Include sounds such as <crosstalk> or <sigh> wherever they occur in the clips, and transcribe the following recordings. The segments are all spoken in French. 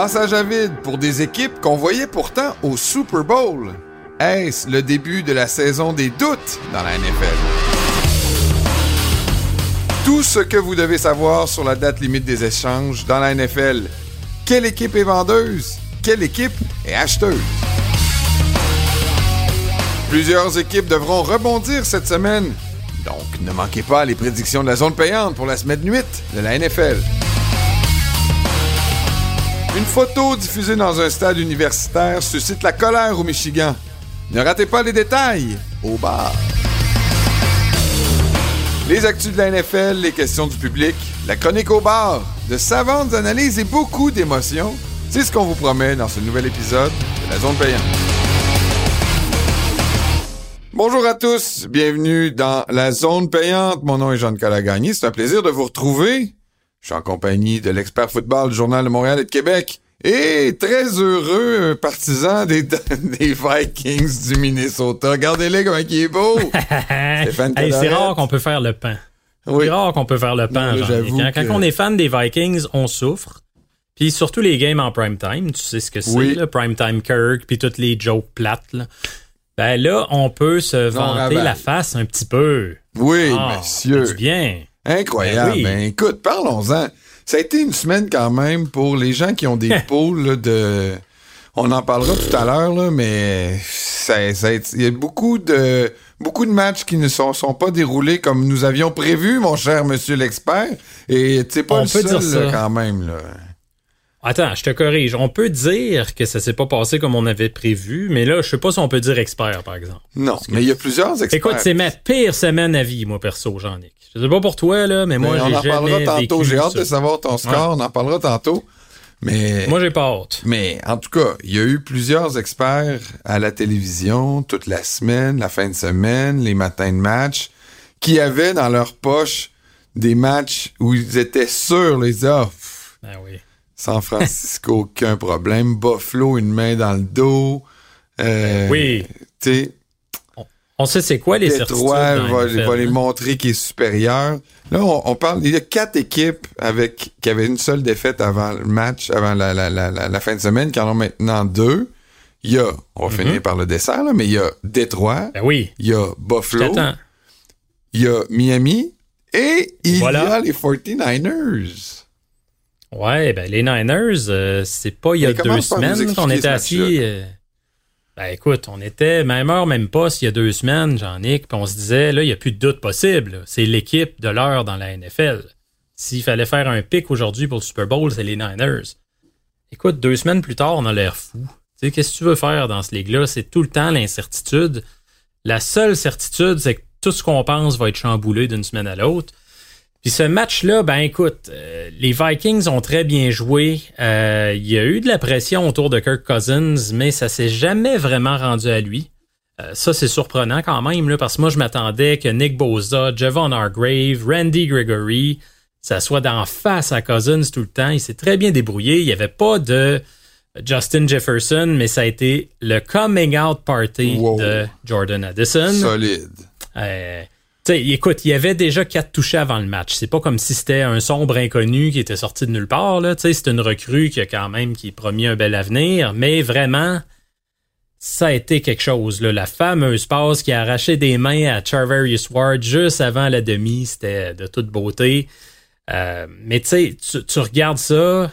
Passage à vide pour des équipes qu'on voyait pourtant au Super Bowl. Est-ce le début de la saison des doutes dans la NFL? Tout ce que vous devez savoir sur la date limite des échanges dans la NFL. Quelle équipe est vendeuse? Quelle équipe est acheteuse? Plusieurs équipes devront rebondir cette semaine. Donc, ne manquez pas les prédictions de la zone payante pour la semaine 8 de la NFL. Une photo diffusée dans un stade universitaire suscite la colère au Michigan. Ne ratez pas les détails au bar. Les actus de la NFL, les questions du public, la chronique au bar, de savantes analyses et beaucoup d'émotions. C'est ce qu'on vous promet dans ce nouvel épisode de la Zone Payante. Bonjour à tous, bienvenue dans la Zone Payante. Mon nom est Jean-Nicolas Gagné. C'est un plaisir de vous retrouver. Je suis en compagnie de l'expert football du Journal de Montréal et de Québec. Et très heureux partisan des, <laughs> des Vikings du Minnesota. Regardez-les comme il est beau. <laughs> hey, c'est rare qu'on peut faire le pain. C'est rare qu'on peut faire le pain. quand, quand on est fan des Vikings, on souffre. Puis surtout les games en prime time, tu sais ce que c'est, oui. prime time Kirk, puis toutes les jokes plates. Là. Ben là, on peut se vanter la face un petit peu. Oui, oh, monsieur. bien. Incroyable. Ben, ben, écoute, parlons-en. Ça a été une semaine quand même pour les gens qui ont des <laughs> poules de. On en parlera tout à l'heure, mais ça, ça il y a beaucoup de beaucoup de matchs qui ne sont, sont pas déroulés comme nous avions prévu, mon cher monsieur l'expert. Et tu pas On le seul, là, quand même. Là. Attends, je te corrige. On peut dire que ça s'est pas passé comme on avait prévu, mais là, je sais pas si on peut dire expert, par exemple. Non, mais il y a plusieurs experts. Écoute, c'est ma pire semaine à vie, moi, perso, Jean-Nic. Je sais pas pour toi, là, mais, moi, j'ai jamais On en parlera tantôt. J'ai hâte de savoir ton score. On en parlera tantôt. Mais. Moi, j'ai pas hâte. Mais, en tout cas, il y a eu plusieurs experts à la télévision toute la semaine, la fin de semaine, les matins de match, qui avaient dans leur poche des matchs où ils étaient sûrs, les offres. ben oui San Francisco, <laughs> aucun problème. Buffalo, une main dans le dos. Euh, oui. On sait c'est quoi les certitudes. va, va les hein? montrer qui est supérieur. Là, on, parle, il y a quatre équipes avec qui avaient une seule défaite avant le match, avant la, la, la, la fin de semaine, qui en ont maintenant deux. Il y a, on va mm-hmm. finir par le dessert, là, mais il y a Détroit. Ben oui. Il y a Buffalo. Il y a Miami. Et il y a les 49ers. Ouais, ben les Niners, euh, c'est pas il y a deux semaines qu'on était assis. Euh, ben écoute, on était même heure, même pas il y a deux semaines, Jean-Nic, puis on se disait, là, il n'y a plus de doute possible. C'est l'équipe de l'heure dans la NFL. S'il fallait faire un pic aujourd'hui pour le Super Bowl, c'est les Niners. Écoute, deux semaines plus tard, on a l'air fou. Tu sais, qu'est-ce que tu veux faire dans ce ligue-là? C'est tout le temps l'incertitude. La seule certitude, c'est que tout ce qu'on pense va être chamboulé d'une semaine à l'autre. Puis ce match-là, ben écoute, euh, les Vikings ont très bien joué. Euh, il y a eu de la pression autour de Kirk Cousins, mais ça s'est jamais vraiment rendu à lui. Euh, ça, c'est surprenant quand même, là, parce que moi, je m'attendais que Nick Boza, Javon Hargrave, Randy Gregory, ça soit d'en face à Cousins tout le temps. Il s'est très bien débrouillé. Il n'y avait pas de Justin Jefferson, mais ça a été le coming out party de Jordan Addison. Solide. Écoute, il y avait déjà quatre touchés avant le match. C'est pas comme si c'était un sombre inconnu qui était sorti de nulle part. C'est une recrue qui a quand même qui promis un bel avenir, mais vraiment, ça a été quelque chose. Là. La fameuse passe qui a arraché des mains à Charverius Ward juste avant la demi, c'était de toute beauté. Euh, mais tu sais, tu regardes ça,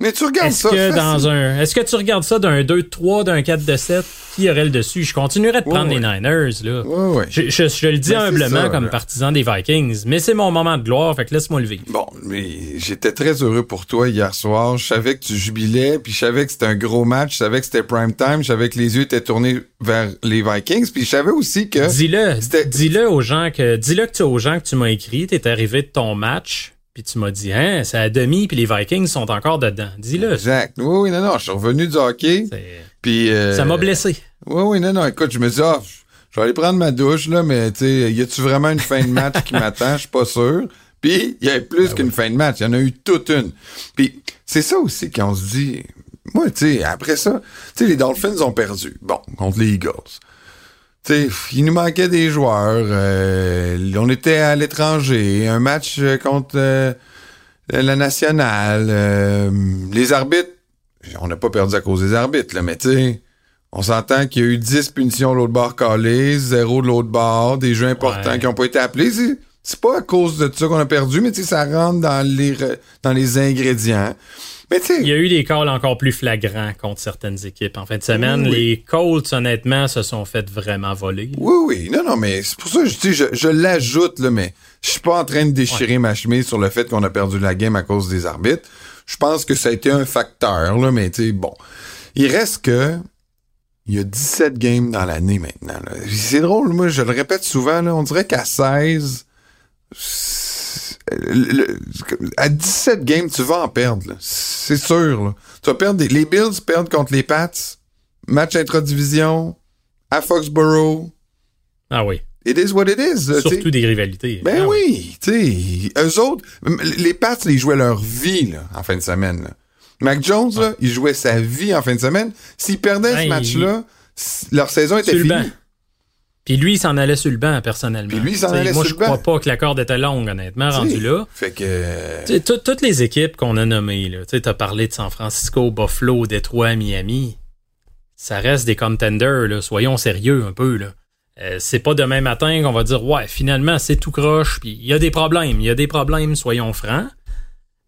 mais tu regardes est-ce Que dans un, est-ce que tu regardes ça d'un 2-3, d'un 4-7? Qui aurait le dessus? Je continuerais de prendre les Niners. Là. Je, je, le dis ben, humblement comme partisan des Vikings, mais c'est mon moment de gloire, fait que laisse-moi le vivre. Bon, mais j'étais très heureux pour toi hier soir. Je savais que tu jubilais, puis je savais que c'était un gros match, je savais que c'était prime time, je savais que les yeux étaient tournés vers les Vikings, puis je savais aussi que... Dis-le, dis-le aux gens que, dis-le que tu aux gens que tu m'as écrit, t'es arrivé de ton match, puis tu m'as dit, hein, c'est à demi, puis les Vikings sont encore dedans. Dis-le. Exact. Oui, oui, non, non, je suis revenu du hockey. Puis. Euh, ça m'a blessé. Oui, oui, non, non, écoute, je me dis, ah, je vais aller prendre ma douche, là, mais, tu sais, y a-tu vraiment une fin de match qui m'attend? Je suis pas sûr. Puis, il y avait plus ben qu'une fin de match. Il y en a eu toute une. Puis, c'est ça aussi qu'on se dit. Moi, tu sais, après ça, tu sais, les Dolphins ont perdu. Bon, contre les Eagles il nous manquait des joueurs. Euh, on était à l'étranger. Un match euh, contre euh, la nationale. les arbitres, on n'a pas perdu à cause des arbitres, là, mais tu on s'entend qu'il y a eu 10 punitions de l'autre bord calées, zéro de l'autre bord, des jeux importants qui n'ont pas été appelés. C'est pas à cause de ça qu'on a perdu, mais ça rentre dans les, dans les ingrédients. Il y a eu des calls encore plus flagrants contre certaines équipes en fin de semaine. Les Colts, honnêtement, se sont fait vraiment voler. Oui, oui. Non, non, mais c'est pour ça que je dis, je, l'ajoute, là, mais je suis pas en train de déchirer ma chemise sur le fait qu'on a perdu la game à cause des arbitres. Je pense que ça a été un facteur, là, mais tu sais, bon. Il reste que il y a 17 games dans l'année maintenant. C'est drôle, moi, je le répète souvent, là, on dirait qu'à 16, à 17 games, tu vas en perdre. C'est sûr. Tu vas perdre les Bills perdent contre les Pats. Match intra-division à Foxborough. Ah oui. It is what it is. Surtout des rivalités. Ben ah oui. Tu sais, eux autres, les Pats, ils jouaient leur vie en fin de semaine. Mac Jones, il jouait sa vie en fin de semaine. S'ils perdaient ce ben, match-là, leur saison était finie. Puis lui, il s'en allait sur le banc, personnellement. Puis lui, il s'en allait moi, sur le banc. Moi, je crois pas que la corde était longue, honnêtement, rendu là. Fait que... toutes les équipes qu'on a nommées, là, tu as parlé de San Francisco, Buffalo, Detroit, Miami, ça reste des contenders, là. Soyons sérieux un peu, là. Euh, c'est pas demain matin qu'on va dire, ouais, finalement, c'est tout croche, puis il y a des problèmes. Il y a des problèmes, soyons francs.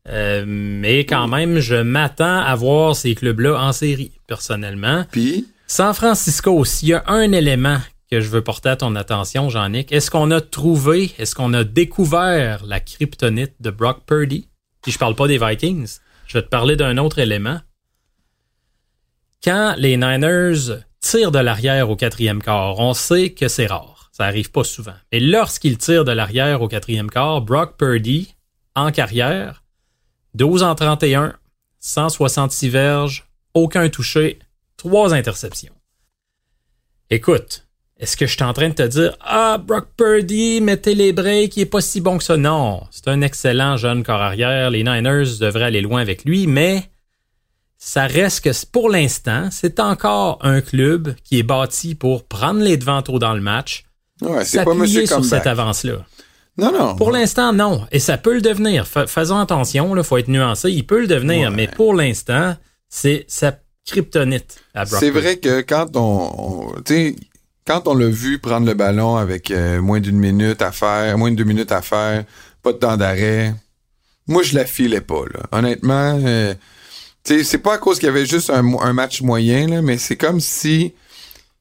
Euh, mais quand même, je m'attends à voir ces clubs-là en série, personnellement. Puis... San Francisco, s'il y a un élément que je veux porter à ton attention, Jean-Nic. Est-ce qu'on a trouvé, est-ce qu'on a découvert la kryptonite de Brock Purdy? Puis je parle pas des Vikings. Je vais te parler d'un autre élément. Quand les Niners tirent de l'arrière au quatrième quart, on sait que c'est rare. Ça arrive pas souvent. Mais lorsqu'ils tirent de l'arrière au quatrième quart, Brock Purdy, en carrière, 12 en 31, 166 verges, aucun touché, trois interceptions. Écoute, est-ce que je suis en train de te dire Ah, Brock Purdy, mettez les breaks, il est pas si bon que ça? Non, c'est un excellent jeune corps arrière. Les Niners devraient aller loin avec lui, mais ça reste que pour l'instant, c'est encore un club qui est bâti pour prendre les devants tôt dans le match. Ouais, c'est pas monsieur sur cette avance-là. Non, non. Pour l'instant, non. Et ça peut le devenir. faisons attention, il faut être nuancé. Il peut le devenir, mais pour l'instant, c'est sa kryptonite à Brock C'est vrai que quand on, on tu sais, quand on l'a vu prendre le ballon avec euh, moins d'une minute à faire, moins de deux minutes à faire, pas de temps d'arrêt, moi je la filais pas. Honnêtement, euh, c'est pas à cause qu'il y avait juste un, match moyen, mais c'est comme si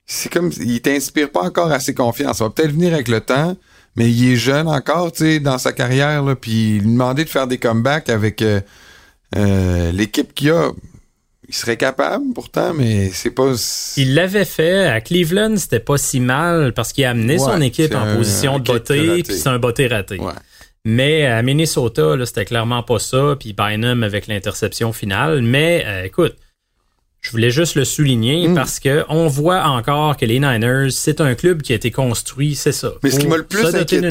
c'est comme il t'inspire pas encore assez confiance. Ça va peut-être venir avec le temps, mais il est jeune encore, tu dans sa carrière, là, puis lui demander de faire des comebacks avec euh, l'équipe qu'il a, il serait capable pourtant, mais c'est pas. Il l'avait fait à Cleveland, c'était pas si mal parce qu'il a amené son équipe en position de beauté, puis c'est un beauté raté. Mais à Minnesota, c'était clairement pas ça, puis Bynum avec l'interception finale. Mais euh, écoute, je voulais juste le souligner hmm. parce que on voit encore que les Niners, c'est un club qui a été construit, c'est ça. Mais ce qui m'a le plus inquiété,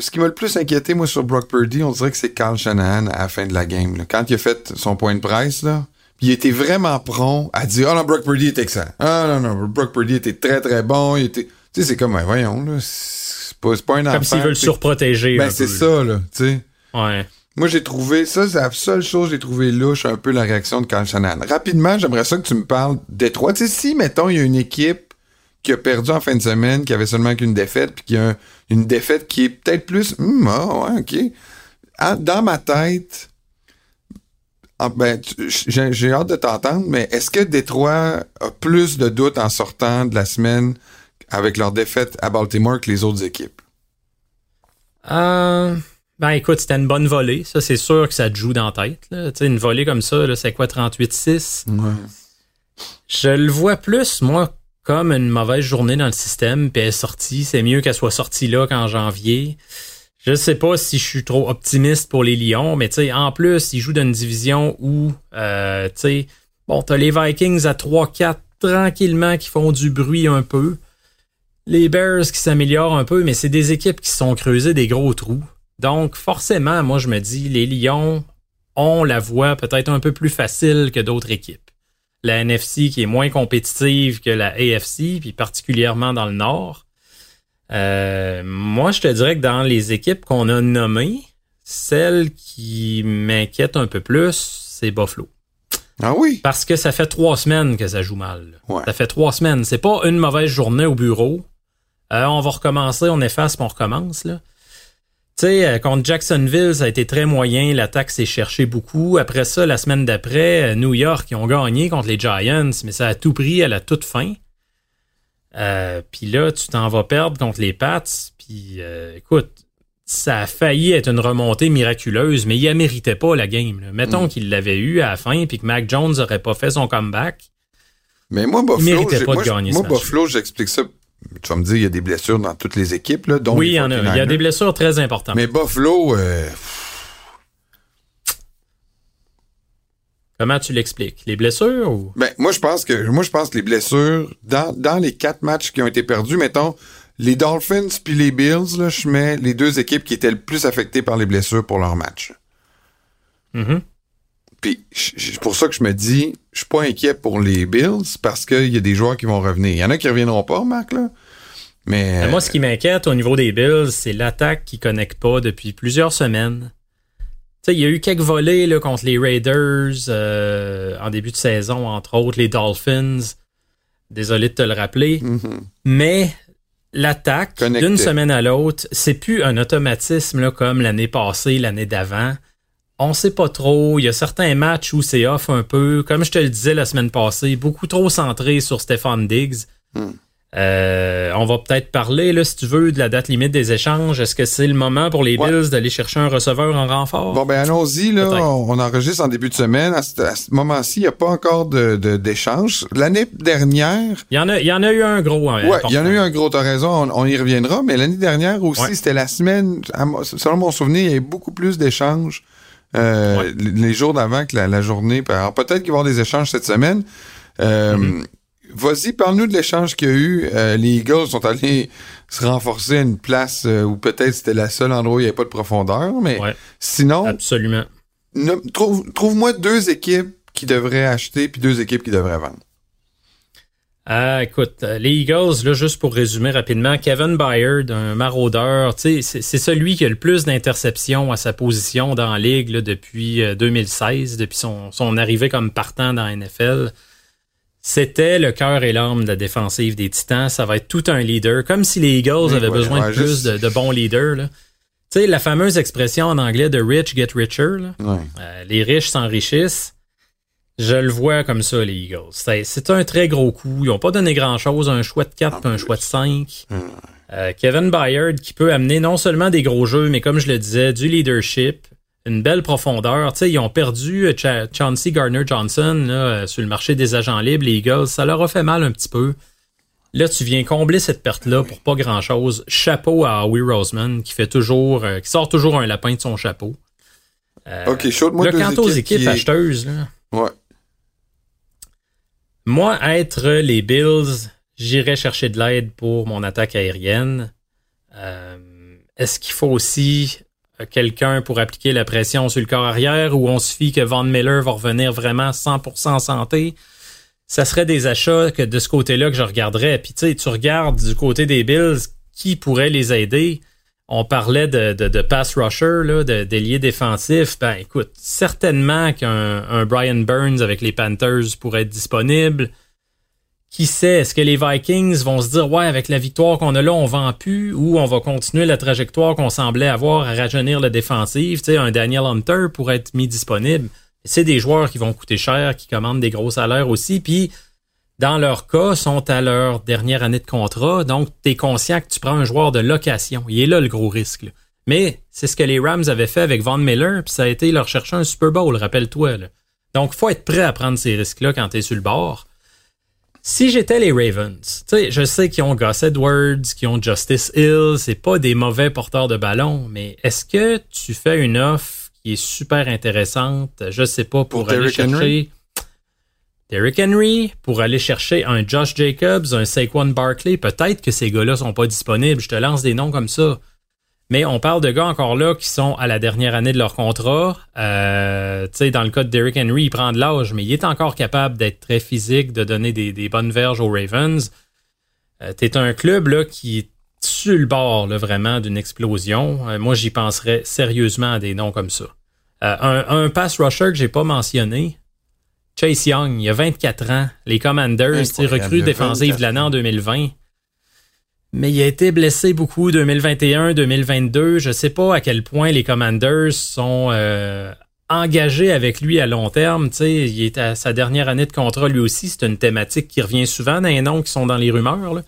ce qui m'a le plus inquiété moi sur Brock Purdy, on dirait que c'est Carl Shanahan à la fin de la game. Quand il a fait son point de presse là, il était vraiment prompt à dire, oh non, Brock Purdy était excellent. Ah non, non, Brock Purdy était très, très bon. Il était, tu sais, c'est comme, ben, voyons, là, pas, pas un enfant. Comme s'ils veulent surprotéger. Ben, c'est ça, là, tu sais. Ouais. Moi, j'ai trouvé, ça, c'est la seule chose que j'ai trouvé louche, un peu la réaction de Carl Shannon. Rapidement, j'aimerais ça que tu me parles des trois. Tu sais, si, mettons, il y a une équipe qui a perdu en fin de semaine, qui avait seulement qu'une défaite, puis qui a une défaite qui est peut-être plus, hum, ah, ouais, ok. dans ma tête, ah, ben, j'ai hâte de t'entendre, mais est-ce que Détroit a plus de doutes en sortant de la semaine avec leur défaite à Baltimore que les autres équipes? Euh, ben écoute, c'était une bonne volée. Ça, c'est sûr que ça te joue dans la tête. Là. Une volée comme ça, c'est quoi, 38-6? Ouais. Je le vois plus, moi, comme une mauvaise journée dans le système, puis elle est sortie. C'est mieux qu'elle soit sortie là qu'en janvier. Je sais pas si je suis trop optimiste pour les Lions, mais en plus, ils jouent dans une division où, euh, tu bon, t'as les Vikings à 3-4 tranquillement qui font du bruit un peu. Les Bears qui s'améliorent un peu, mais c'est des équipes qui sont creusées des gros trous. Donc, forcément, moi, je me dis, les Lions ont la voie peut-être un peu plus facile que d'autres équipes. La NFC qui est moins compétitive que la AFC, puis particulièrement dans le Nord. Euh, moi, je te dirais que dans les équipes qu'on a nommées, celle qui m'inquiète un peu plus, c'est Buffalo. Ah oui? Parce que ça fait trois semaines que ça joue mal. Ça fait trois semaines. C'est pas une mauvaise journée au bureau. Euh, on va recommencer, on efface, puis on recommence. Là. Tu sais, euh, contre Jacksonville, ça a été très moyen. L'attaque s'est cherchée beaucoup. Après ça, la semaine d'après, euh, New York, ils ont gagné contre les Giants, mais ça a tout pris à la toute fin. Euh, puis là, tu t'en vas perdre contre les Pats. Puis écoute, ça a failli être une remontée miraculeuse, mais il ne méritait pas la game. Mettons mm. qu'il l'avait eu à la fin, puis que Mac Jones n'aurait pas fait son comeback. Mais moi, Buffalo, moi, Buffalo, j'explique ça tu vas me dire, il y a des blessures dans toutes les équipes, là, dont Oui, il y en a. Il y a des blessures très importantes. Mais Buffalo. Euh, Comment tu l'expliques? Les blessures ou? Ben, moi, je pense que, moi, je pense que les blessures, dans, dans les quatre matchs qui ont été perdus, mettons, les Dolphins puis les Bills, là, je mets les deux équipes qui étaient le plus affectées par les blessures pour leur match. Mm Puis, c'est pour ça que je me dis, je suis pas inquiet pour les Bills parce qu'il y a des joueurs qui vont revenir. Il y en a qui reviendront pas, Marc, là. Mais, moi, ce qui m'inquiète au niveau des Bills, c'est l'attaque qui connecte pas depuis plusieurs semaines. Sais, il y a eu quelques volets là, contre les Raiders euh, en début de saison, entre autres les Dolphins. Désolé de te le rappeler. Mm-hmm. Mais l'attaque, d'une semaine à l'autre, c'est plus un automatisme là, comme l'année passée, l'année d'avant on sait pas trop. Il y a certains matchs où c'est off un peu. Comme je te le disais la semaine passée, beaucoup trop centré sur Stéphane Diggs. Hmm. Euh, on va peut-être parler, là, si tu veux, de la date limite des échanges. Est-ce que c'est le moment pour les Bills d'aller chercher un receveur en renfort? Bon, ben allons-y. Là, on, enregistre en début de semaine. À ce, moment-ci, il n'y a pas encore de, d'échange. L'année dernière... Il y, en a, il y en a eu un gros. Oui, il y en a eu un gros, t'as raison, on, y reviendra. Mais l'année dernière aussi, c'était la semaine... Selon mon souvenir, il y a eu beaucoup plus d'échanges euh, les jours d'avant que la, journée. Alors peut-être qu'il va y avoir des échanges cette semaine. Euh, mm-hmm. Vas-y, parle-nous de l'échange qu'il y a eu. Euh, les Eagles sont allés se renforcer à une place où peut-être c'était la seule endroit où il n'y avait pas de profondeur, mais sinon... Absolument. Trouve-moi deux équipes qui devraient acheter puis deux équipes qui devraient vendre. Ah, écoute, euh, les Eagles, là, juste pour résumer rapidement, Kevin Byard, un maraudeur, c'est celui qui a le plus d'interceptions à sa position dans la ligue depuis 2016, euh, depuis son, son, arrivée comme partant dans la NFL. C'était le cœur et l'âme de la défensive des Titans. Ça va être tout un leader, comme si les Eagles avaient besoin de plus de, bons leaders. Tu sais, la fameuse expression en anglais de rich get richer. Euh, les riches s'enrichissent. Je le vois comme ça, les Eagles. C'est un très gros coup. Ils n'ont pas donné grand-chose, un choix de 4 et un choix de 5. Euh, Kevin Byard qui peut amener non seulement des gros jeux, mais comme je le disais, du leadership, une belle profondeur. ils ont perdu euh, Chauncey Gardner-Johnson euh, sur le marché des agents libres, les Eagles. Ça leur a fait mal un petit peu. Là, tu viens combler cette perte-là pour pas grand-chose. Chapeau à Howie Roseman qui fait toujours, qui sort toujours un lapin de son chapeau. ok, moi Quant aux équipes acheteuses, là, ouais. Moi, être les Bills, j'irai chercher de l'aide pour mon attaque aérienne. Euh, est-ce qu'il faut aussi euh, quelqu'un pour appliquer la pression sur le corps arrière ou on suffit que Van Miller va revenir vraiment 100% en santé? Ça serait des achats que de ce côté-là que je regarderais. Puis tu sais, tu regardes du côté des Bills, qui pourrait les aider? On parlait de, de, pass rusher, là, de déliés défensifs. Ben écoute, certainement qu'un Brian Burns avec les Panthers pourrait être disponible. Qui sait, est-ce que les Vikings vont se dire ouais, avec la victoire qu'on a là, on vend plus, ou on va continuer la trajectoire qu'on semblait avoir à rajeunir la défensive? Tu sais, un Daniel Hunter pourrait être mis disponible. C'est des joueurs qui vont coûter cher, qui commandent des gros salaires aussi, puis dans leur cas, sont à leur dernière année de contrat. Donc, tu es conscient que tu prends un joueur de location. Il est là le gros risque. Mais c'est ce que les Rams avaient fait avec Von Miller, puis ça a été leur chercher un Super Bowl, rappelle-toi. Donc, faut être prêt à prendre ces risques-là quand tu es sur le bord. Si j'étais les Ravens, je sais qu'ils ont Gus Edwards, qu'ils ont Justice Hill, c'est pas des mauvais porteurs de ballon, mais est-ce que tu fais une offre qui est super intéressante, je sais pas, pour, aller chercher Derrick Henry pour aller chercher un Josh Jacobs, un Saquon Barkley? Peut-être que ces gars-là sont pas disponibles. Je te lance des noms comme ça. Mais on parle de gars encore là qui sont à la dernière année de leur contrat. Euh, tu sais, dans le cas de Derrick Henry, il prend de l'âge, mais il est encore capable d'être très physique, de donner des, bonnes verges aux Ravens. Euh, tu es un club là qui est sur le bord là, vraiment d'une explosion. Euh, moi, j'y penserais sérieusement à des noms comme ça. un, un pass rusher que j'ai pas mentionné, Chase Young, il a 24 ans. Les Commanders, recrue défensive de l'année en 2020. Mais il a été blessé beaucoup 2021, 2022. Je sais pas à quel point les Commanders sont euh, engagés avec lui à long terme. il est à sa dernière année de contrat lui aussi. C'est une thématique qui revient souvent dans les noms qui sont dans les rumeurs.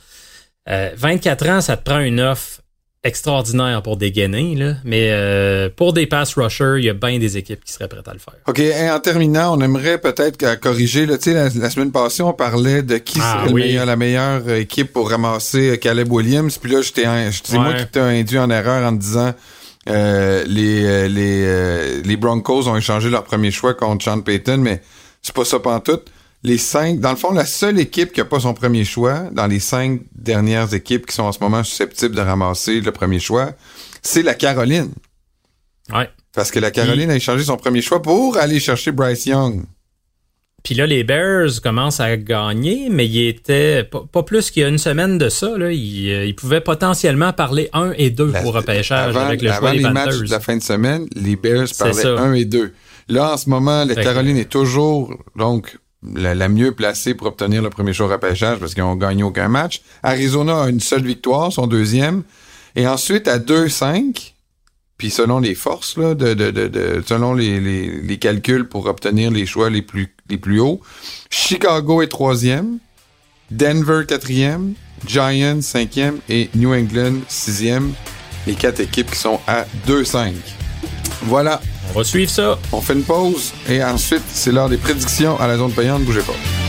24 euh, ans, ça te prend une offre extraordinaire pour dégainer, là. mais euh, pour des pass rushers, il y a bien des équipes qui seraient prêtes à le faire. OK, et en terminant, on aimerait peut-être corriger. Là, la, la semaine passée, on parlait de qui ah serait la meilleure équipe pour ramasser euh, Caleb Williams. Puis là, c'est moi qui t'ai induit en erreur en disant euh, les, les, les Broncos ont échangé leur premier choix contre Sean Payton, mais c'est pas ça tout les cinq, dans le fond, la seule équipe qui n'a pas son premier choix, dans les cinq dernières équipes qui sont en ce moment susceptibles de ramasser le premier choix, c'est la Caroline. Ouais. Parce que la Caroline a échangé son premier choix pour aller chercher Bryce Young. Puis là, les Bears commencent à gagner, mais il était pas, plus qu'il y a une semaine de ça. Là, ils, euh, pouvaient potentiellement parler 1 et 2 pour repêchage avec le choix des les matchs de la fin de semaine, les Bears parlaient 1 et 2. Là, en ce moment, la Caroline est toujours donc la, mieux placée pour obtenir le premier choix repêchage parce qu'ils n'ont gagné aucun match. Arizona a une seule victoire, son deuxième. Et ensuite, à 2-5, puis selon les forces, selon les, calculs pour obtenir les choix les plus, les plus hauts, Chicago est troisième, Denver quatrième, Giants cinquième et New England sixième. Les quatre équipes qui sont à 2-5. Voilà. On va suivre ça. On fait une pause et ensuite, c'est l'heure des prédictions à la zone payante. Bougez pas.